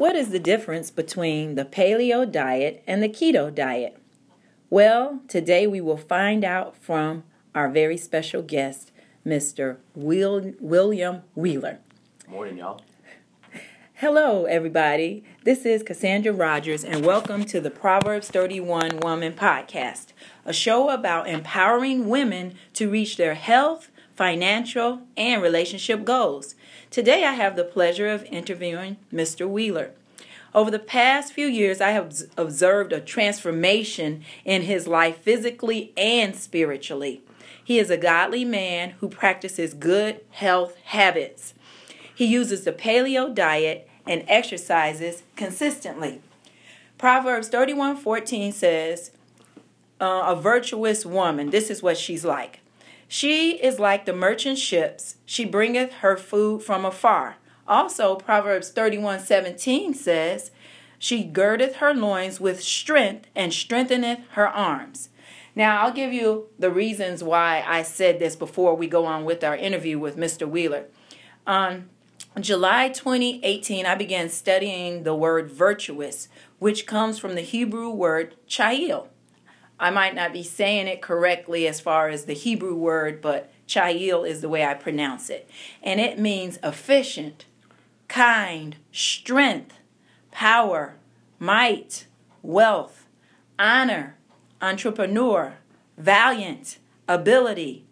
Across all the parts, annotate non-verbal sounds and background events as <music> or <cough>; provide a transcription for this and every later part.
What is the difference between the paleo diet and the keto diet? Well, today we will find out from our very special guest, Mr. Will, William Wheeler. Morning, y'all. Hello, everybody. This is Cassandra Rogers, and welcome to the Proverbs 31 Woman Podcast, a show about empowering women to reach their health, financial, and relationship goals. Today, I have the pleasure of interviewing Mr. Wheeler. Over the past few years, I have observed a transformation in his life physically and spiritually. He is a godly man who practices good health habits. He uses the paleo diet and exercises consistently. Proverbs 31:14 says, uh, "A virtuous woman, this is what she's like. She is like the merchant ships. She bringeth her food from afar. Also, Proverbs 31 17 says, She girdeth her loins with strength and strengtheneth her arms. Now, I'll give you the reasons why I said this before we go on with our interview with Mr. Wheeler. On July 2018, I began studying the word virtuous, which comes from the Hebrew word chayil. I might not be saying it correctly as far as the Hebrew word, but chayil is the way I pronounce it. And it means efficient, kind, strength, power, might, wealth, honor, entrepreneur, valiant, ability,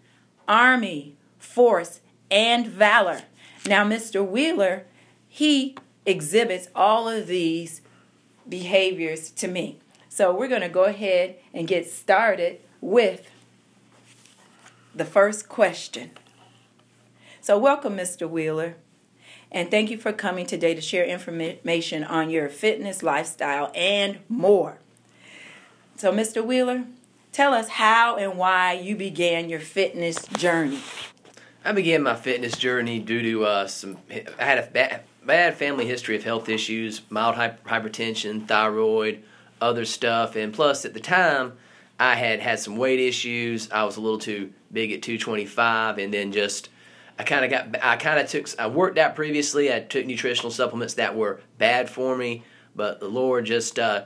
army, force, and valor. Now, Mr. Wheeler, he exhibits all of these behaviors to me. So we're going to go ahead and get started with the first question. So, welcome, Mr. Wheeler, and thank you for coming today to share information on your fitness lifestyle and more. So, Mr. Wheeler, tell us how and why you began your fitness journey. I began my fitness journey due to uh, some. I had a bad, bad family history of health issues, mild hypertension, thyroid other stuff. And plus, at the time, I had had some weight issues. I was a little too big at 225, and then just I kind of got I kind of took I worked out previously. I took nutritional supplements that were bad for me, but the Lord just uh,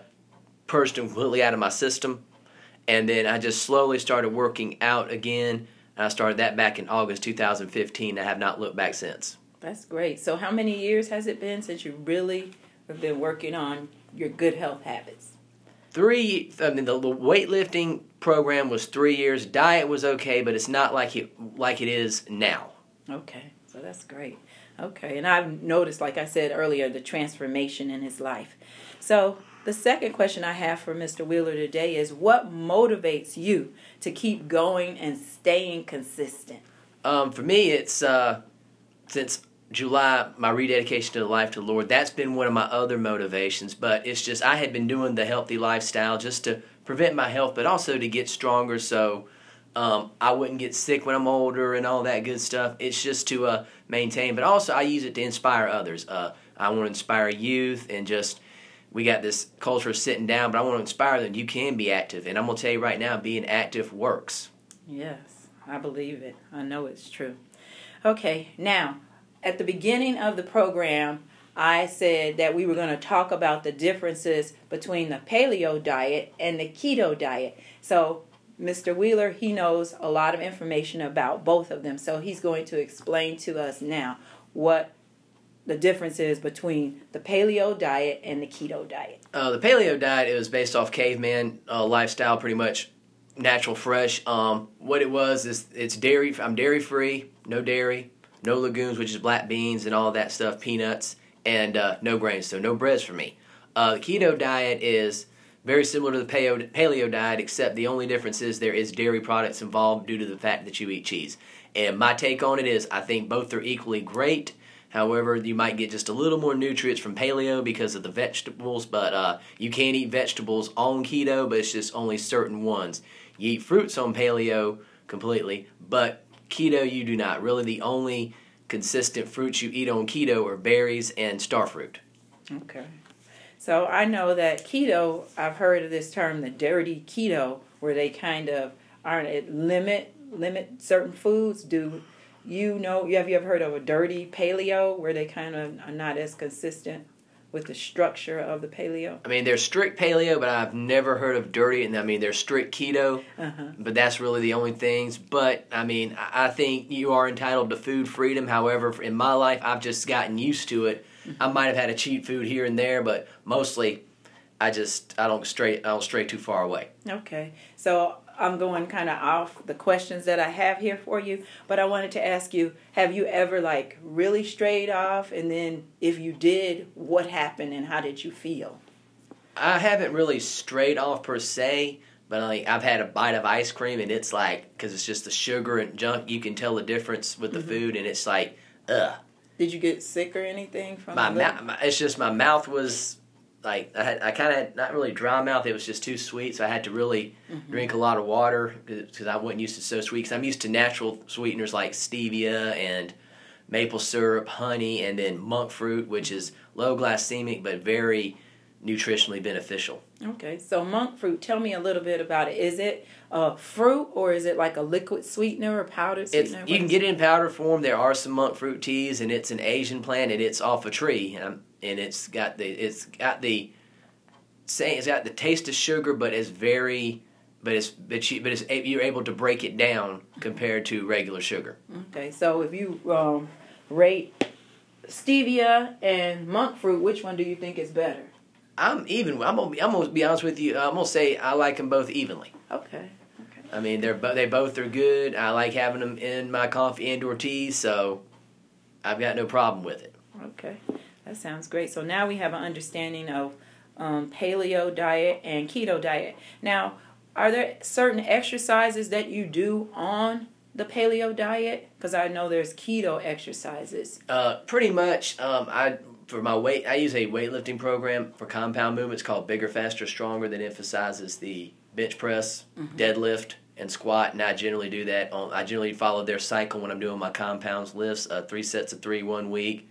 purged them completely out of my system. And then I just slowly started working out again. I started that back in August 2015. I have not looked back since. That's great. So, how many years has it been since you really have been working on your good health habits? three. I mean, the, the weightlifting program was three years. Diet was okay, but it's not like it like it is now. Okay, so that's great. Okay, and I've noticed, like I said earlier, the transformation in his life. So the second question I have for Mr. Wheeler today is what motivates you to keep going and staying consistent? Um, for me, it's uh, since July, my rededication to the life to the Lord, that's been one of my other motivations. But it's just, I had been doing the healthy lifestyle just to prevent my health, but also to get stronger so um, I wouldn't get sick when I'm older and all that good stuff. It's just to uh, maintain, but also I use it to inspire others. Uh, I want to inspire youth and just, we got this culture of sitting down, but I want to inspire them. You can be active. And I'm to tell you right now, being active works. Yes, I believe it. I know it's true. Okay, now at the beginning of the program, I said that we were going to talk about the differences between the paleo diet and the keto diet. So, Mr. Wheeler, he knows a lot of information about both of them. So, he's going to explain to us now what the difference is between the paleo diet and the keto diet. Uh, the paleo diet it was based off caveman uh, lifestyle, pretty much natural, fresh. Um, what it was is it's dairy. I'm dairy free, no dairy, no legumes, which is black beans and all that stuff, peanuts, and uh, no grains, so no breads for me. Uh, the keto diet is very similar to the paleo, diet, except the only difference is there is dairy products involved due to the fact that you eat cheese. And my take on it is I think both are equally great. However, you might get just a little more nutrients from paleo because of the vegetables, but uh, you can eat vegetables on keto, but it's just only certain ones. You eat fruits on paleo completely, but Keto, you do not. Really, the only consistent fruits you eat on keto are berries and starfruit. Okay. So I know that keto, I've heard of this term, the dirty keto, where they kind of aren't it limit limit certain foods. Do you know? Have you ever heard of a dirty paleo, where they kind of are not as consistent with the structure of the paleo? I mean, they're strict paleo, but I've never heard of dirty. And I mean, they're strict keto, Uh-huh. but that's really the only things. But I mean, I I think you are entitled to food freedom. However, in my life, I've just gotten used to it. I might have had a cheat food here and there, but mostly, I just I don't stray I don't stray too far away. Okay. So I'm going kind of off the questions that I have here for you, but I wanted to ask you have you ever like really strayed off? And then if you did, what happened and how did you feel? I haven't really strayed off per se, but like I've had a bite of ice cream and it's like because it's just the sugar and junk. You can tell the difference with the mm-hmm. food, and it's like, ugh. Did you get sick or anything from My mouth, it's just my mouth was like I had I kind of had not really dry mouth. It was just too sweet, so I had to really mm-hmm. drink a lot of water because I wasn't used to so sweet. Because I'm used to natural sweeteners like stevia and maple syrup, honey, and then monk fruit, which is low glycemic but very nutritionally beneficial. Okay, so monk fruit. Tell me a little bit about it. Is it a fruit or is it like a liquid sweetener or powdered It's, sweetener? you can get it in powder form. There are some monk fruit teas, and it's an Asian plant, and it's off a tree, and, and it's got the it's got the say it's got the taste of sugar, but it's very but it's but you but it's you're able to break it down compared to regular sugar. Okay, so if you um, rate stevia and monk fruit, which one do you think is better? I'm even. I'm gonna be, I'm gonna be honest with you. I'm gonna say I like them both evenly. Okay. okay. I mean, they're they both are good. I like having them in my coffee and or teas, so I've got no problem with it. Okay, that sounds great. So now we have an understanding of um, paleo diet and keto diet. Now, are there certain exercises that you do on the paleo diet? Because I know there's keto exercises. Uh, pretty much. Um, I for my weight, I use a weightlifting program for compound movements called Bigger, Faster, Stronger that emphasizes the bench press, deadlift, and squat. And I generally do that. On, I generally follow their cycle when I'm doing my compounds lifts. Uh, three sets of three one week,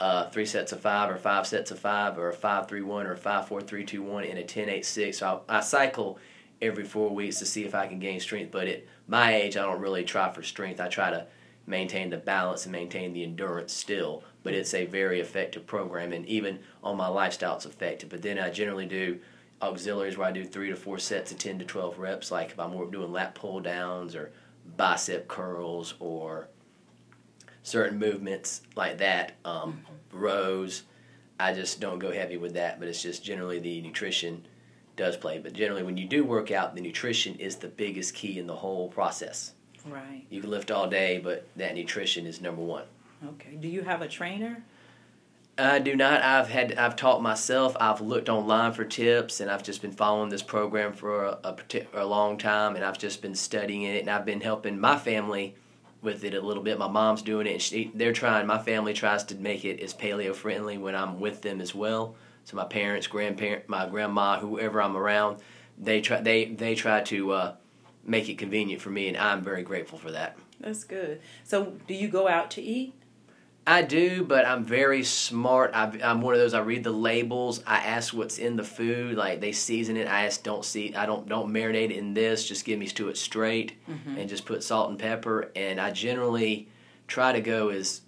uh, three sets of five, or five sets of five, or a five three one, or a five four three two one, and a ten eight six. So I, I cycle every four weeks to see if I can gain strength. But at my age, I don't really try for strength. I try to maintain the balance and maintain the endurance still. But it's a very effective program, and even on my lifestyle, it's effective. But then I generally do auxiliaries where I do three to four sets of 10 to 12 reps, like if I'm doing lat pull downs or bicep curls or certain movements like that, um, rows. I just don't go heavy with that, but it's just generally the nutrition does play. But generally, when you do work out, the nutrition is the biggest key in the whole process. Right. You can lift all day, but that nutrition is number one. Okay. Do you have a trainer? I do not. I've had. I've taught myself. I've looked online for tips, and I've just been following this program for a, a, a long time, and I've just been studying it, and I've been helping my family with it a little bit. My mom's doing it, and she, they're trying. My family tries to make it as paleo friendly when I'm with them as well. So my parents, grandparent, my grandma, whoever I'm around, they try. They they try to uh, make it convenient for me, and I'm very grateful for that. That's good. So, do you go out to eat? I do, but I'm very smart. I, I'm one of those. I read the labels. I ask what's in the food. Like they season it. I ask, don't see. I don't don't marinate it in this. Just give me to it straight, mm-hmm. and just put salt and pepper. And I generally try to go as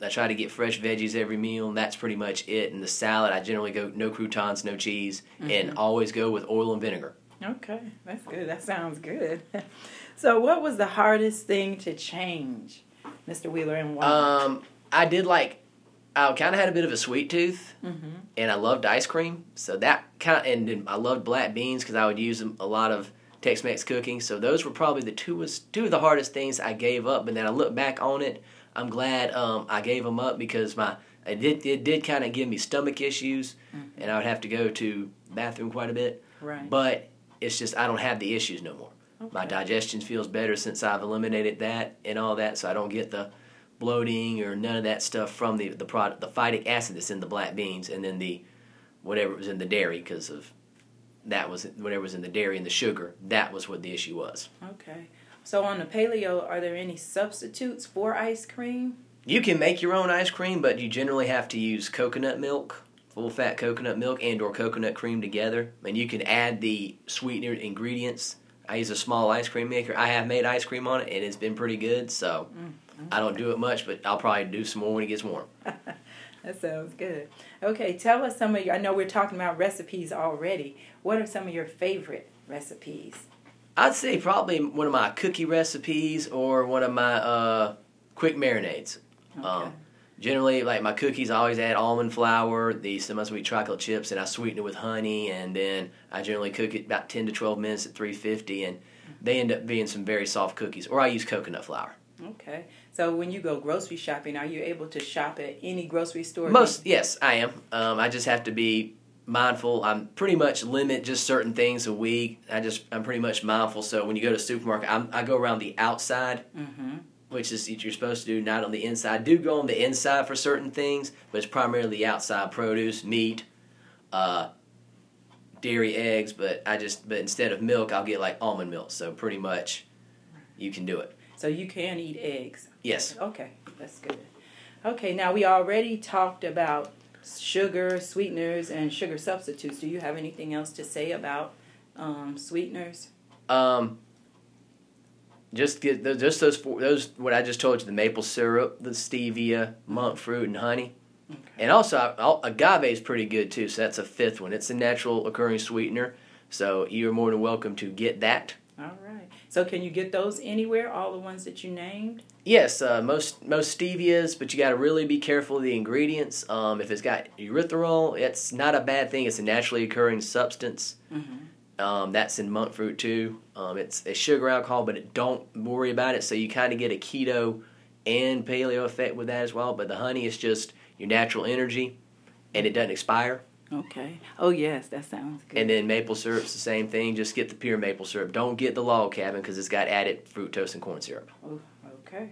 I try to get fresh veggies every meal, and that's pretty much it. And the salad, I generally go no croutons, no cheese, and mm-hmm. always go with oil and vinegar. Okay, that's good. That sounds good. <laughs> so, what was the hardest thing to change, Mr. Wheeler, and why? Um, I did like. I kind of had a bit of a sweet tooth, mm-hmm. and I loved ice cream. So that kind of, and I loved black beans because I would use them a lot of Tex-Mex cooking. So those were probably the two was two of the hardest things I gave up. But then I look back on it, I'm glad um, I gave them up because my it did it did kind of give me stomach issues, and I would have to go to bathroom quite a bit. Right. But it's just I don't have the issues no more. My digestion feels better since I've eliminated that and all that, so I don't get the bloating or none of that stuff from the the product, the phytic acid that's in the black beans, and then the whatever was in the dairy because of that was whatever was in the dairy and the sugar. That was what the issue was. Okay. So, on the paleo, are there any substitutes for ice cream? You can make your own ice cream, but you generally have to use coconut milk, full fat coconut milk, and or coconut cream together. And you can add the sweetener ingredients. I use a small ice cream maker. I have made ice cream on it, and it's been pretty good. So I don't do it much, but I'll probably do some more when it gets warm. <laughs> That sounds good. Okay, tell us some of your. I know we're talking about recipes already. What are some of your favorite recipes? I'd say probably one of my cookie recipes or one of my uh, quick marinades. Okay. Um, generally, like my cookies, I always add almond flour, the semi-sweet chocolate chips, and I sweeten it with honey, and then I generally cook it about ten to twelve minutes at three fifty, and they end up being some very soft cookies. Or I use coconut flour. Okay. So when you go grocery shopping, are you able to shop at any grocery store? Most, yes, I am. Um, I just have to be mindful. I'm pretty much limit just certain things a week. I just I'm pretty much mindful. So when you go to supermarket, I'm, I go around the outside, Mm-hmm. Which is what you're supposed to do, not on the inside. I do go on the inside for certain things, but it's primarily outside produce, meat, uh, dairy, eggs. But I just but instead of milk, I'll get like almond milk. So pretty much, you can do it. So you can eat eggs. Yes. Okay, that's good. Okay, now we already talked about sugar, sweeteners, and sugar substitutes. Do you have anything else to say about um, sweeteners? Um, just get those, just those four, those what I just told you: the maple syrup, the stevia, monk fruit, and honey. Okay. And also, agave is pretty good too. So that's a fifth one. It's a natural occurring sweetener. So you're more than welcome to get that. All right. So can you get those anywhere? All the ones that you named? Yes, uh, most most stevias, but you got to really be careful of the ingredients. Um, if it's got erythritol, it's not a bad thing. It's a naturally occurring substance. Mm-hmm. Um, that's in monk fruit too. Um, it's a sugar alcohol, but it, don't worry about it. So you kind of get a keto and paleo effect with that as well. But the honey is just your natural energy, and it doesn't expire. Okay. Oh yes, that sounds good. And then maple syrup's the same thing. Just get the pure maple syrup. Don't get the log cabin because it's got added fructose and corn syrup. Oh, okay.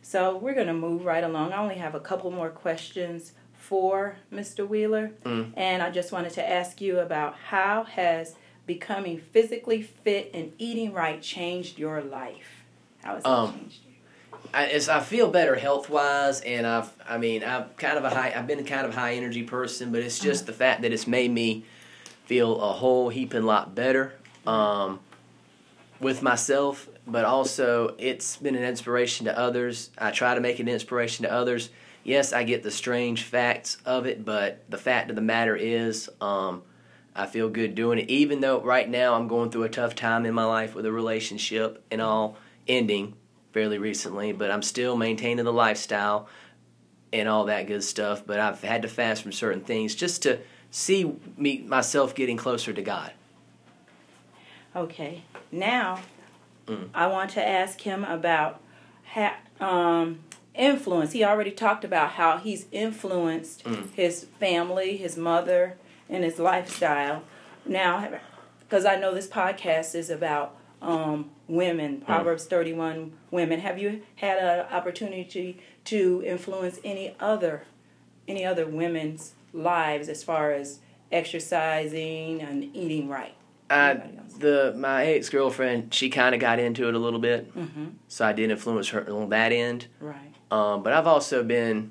So we're going to move right along. I only have a couple more questions for Mr. Wheeler. Mm. And I just wanted to ask you about how has becoming physically fit and eating right changed your life? How has it Um, changed you? I, it's, I feel better health wise, and I've I mean I'm kind of a high I've been a kind of high energy person, but it's just the fact that it's made me feel a whole heaping lot better um, with myself, but also it's been an inspiration to others. I try to make it an inspiration to others. Yes, I get the strange facts of it, but the fact of the matter is, um, I feel good doing it. Even though right now I'm going through a tough time in my life with a relationship and all ending fairly recently, but I'm still maintaining the lifestyle and all that good stuff. But I've had to fast from certain things just to see me myself getting closer to God. Okay. Now, Mm. I want to ask him about ha- um, influence. He already talked about how he's influenced Mm. his family, his mother, and his lifestyle. Now, because I know this podcast is about um, women, Mm. Proverbs 31 women. Have you had an opportunity to influence any other any other women's lives as far as exercising and eating right? I, the my ex girlfriend, she kind of got into it a little bit, Mm-hmm. so I did influence her on that end. Right. Um, but I've also been,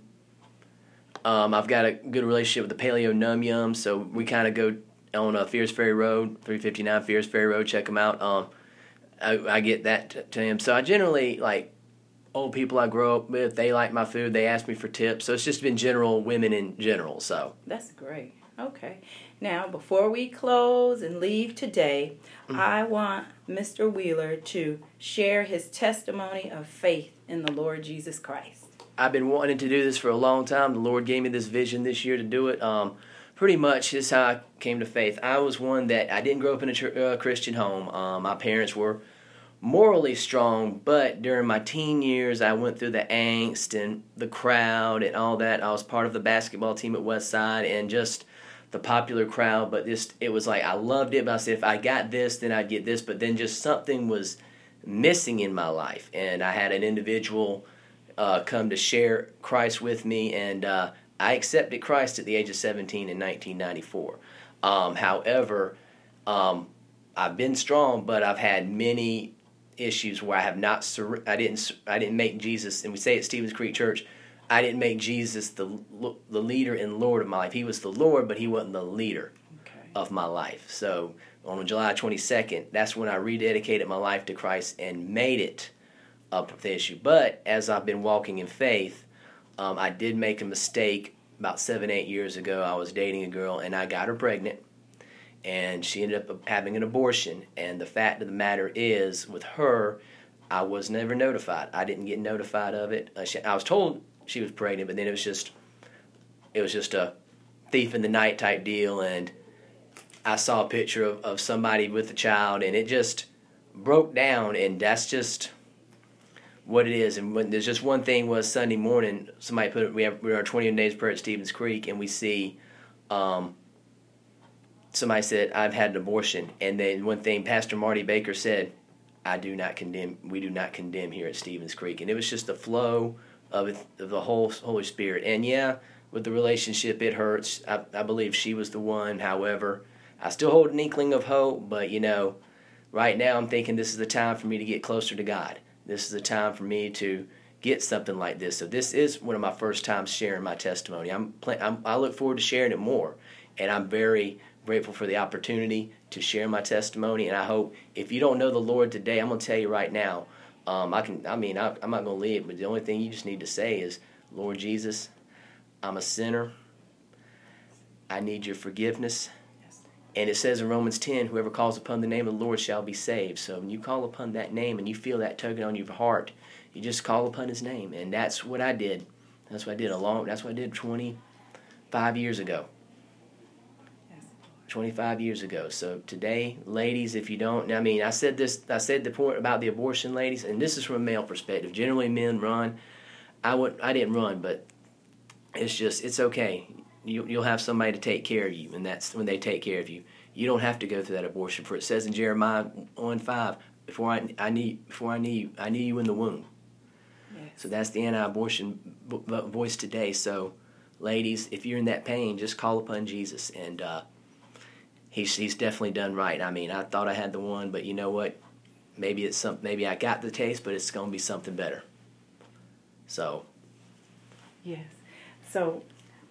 um, I've got a good relationship with the Paleo Num Yum, so we kind of go on uh, Fierce Ferry Road, 359 Fierce Ferry Road. Check them out. Um, I, I get that t- to him. So I generally like old people I grow up with. They like my food. They ask me for tips. So it's just been general women in general. So That's great. Okay. Now, before we close and leave today, I want Mr. Wheeler to share his testimony of faith in the Lord Jesus Christ. I've been wanting to do this for a long time. The Lord gave me this vision this year to do it. Um, pretty much this is how I came to faith. I was one that I didn't grow up in a uh, Christian home. Um, my parents were morally strong, but during my teen years, I went through the angst and the crowd and all that. I was part of the basketball team at Westside and just the popular crowd, but just it was like I loved it. But I said if I got this, then I'd get this. But then just something was missing in my life, and I had an individual uh, come to share Christ with me, and uh, I accepted Christ at the age of 17 in 1994. Um, however, um, I've been strong, but I've had many issues where I have not. Sur- I didn't. I didn't make Jesus, and we say at Stevens Creek Church, I didn't make Jesus the the leader and Lord of my life. He was the Lord, but he wasn't the leader Okay. of my life. So on July 22nd, that's when I rededicated my life to Christ and made it up with the issue. But as I've been walking in faith, um, I did make a mistake about seven, eight years ago, I was dating a girl and I got her pregnant, and she ended up having an abortion. And the fact of the matter is, with her, I was never notified. I didn't get notified of it. Uh, she, I was told she was pregnant, but then it was just, it was just a thief in the night type deal, and I saw a picture of, of somebody with a child, and it just broke down, and that's just what it is. And when, there's just one thing was Sunday morning, somebody put we have we are 20 days prayer at Stevens Creek, and we see um, somebody said I've had an abortion, and then one thing Pastor Marty Baker said, I do not condemn. We do not condemn here at Stevens Creek, and it was just the flow of, it, of the whole Holy Spirit. And yeah, with the relationship, it hurts. I, I believe she was the one. However, I still hold an inkling of hope, but you know, right now I'm thinking this is the time for me to get closer to God this is a time for me to get something like this. So this is one of my first times sharing my testimony. I'm, I'm I look forward to sharing it more, and I'm very grateful for the opportunity to share my testimony. And I hope if you don't know the Lord today, I'm to tell you right now. Um, I can. I mean, I, I'm not going to leave, but the only thing you just need to say is, Lord Jesus, I'm a sinner. I need your forgiveness. And it says in Romans 10, whoever calls upon the name of the Lord shall be saved. So when you call upon that name and you feel that tugging on your heart, you just call upon his name. And that's what I did. That's what I did a long that's what I did 25 years ago. 25 years ago. So today, ladies, if you don't, I mean, I said this, I said the point about the abortion, ladies, and this is from a male perspective. Generally, men run. I would, I didn't run, but it's just, it's okay you, you'll have somebody to take care of you, and that's when they take care of you. You don't have to go through that abortion. For it says in Jeremiah one five, before I, I need before I knew you, I knew you in the womb. Yes. So that's the anti-abortion voice today. So, ladies, if you're in that pain, just call upon Jesus, and uh, he's he's definitely done right. I mean, I thought I had the one, but you know what? Maybe it's some. Maybe I got the taste, but it's going to be something better. So. Yes. So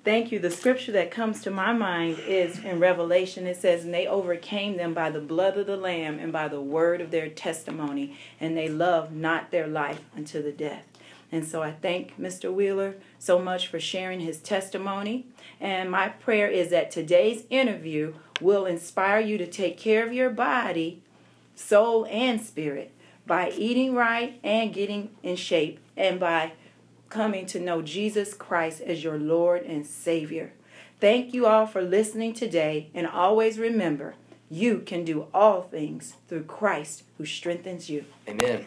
Thank you. The scripture that comes to my mind is in Revelation. It says, And they overcame them by the blood of the Lamb and by the word of their testimony, and they loved not their life unto the death. And so I thank Mr. Wheeler so much for sharing his testimony. And my prayer is that today's interview will inspire you to take care of your body, soul, and spirit by eating right and getting in shape, and by coming to know Jesus Christ as your Lord and Savior. Thank you all for listening today, and always remember you can do all things through Christ who strengthens you. Amen.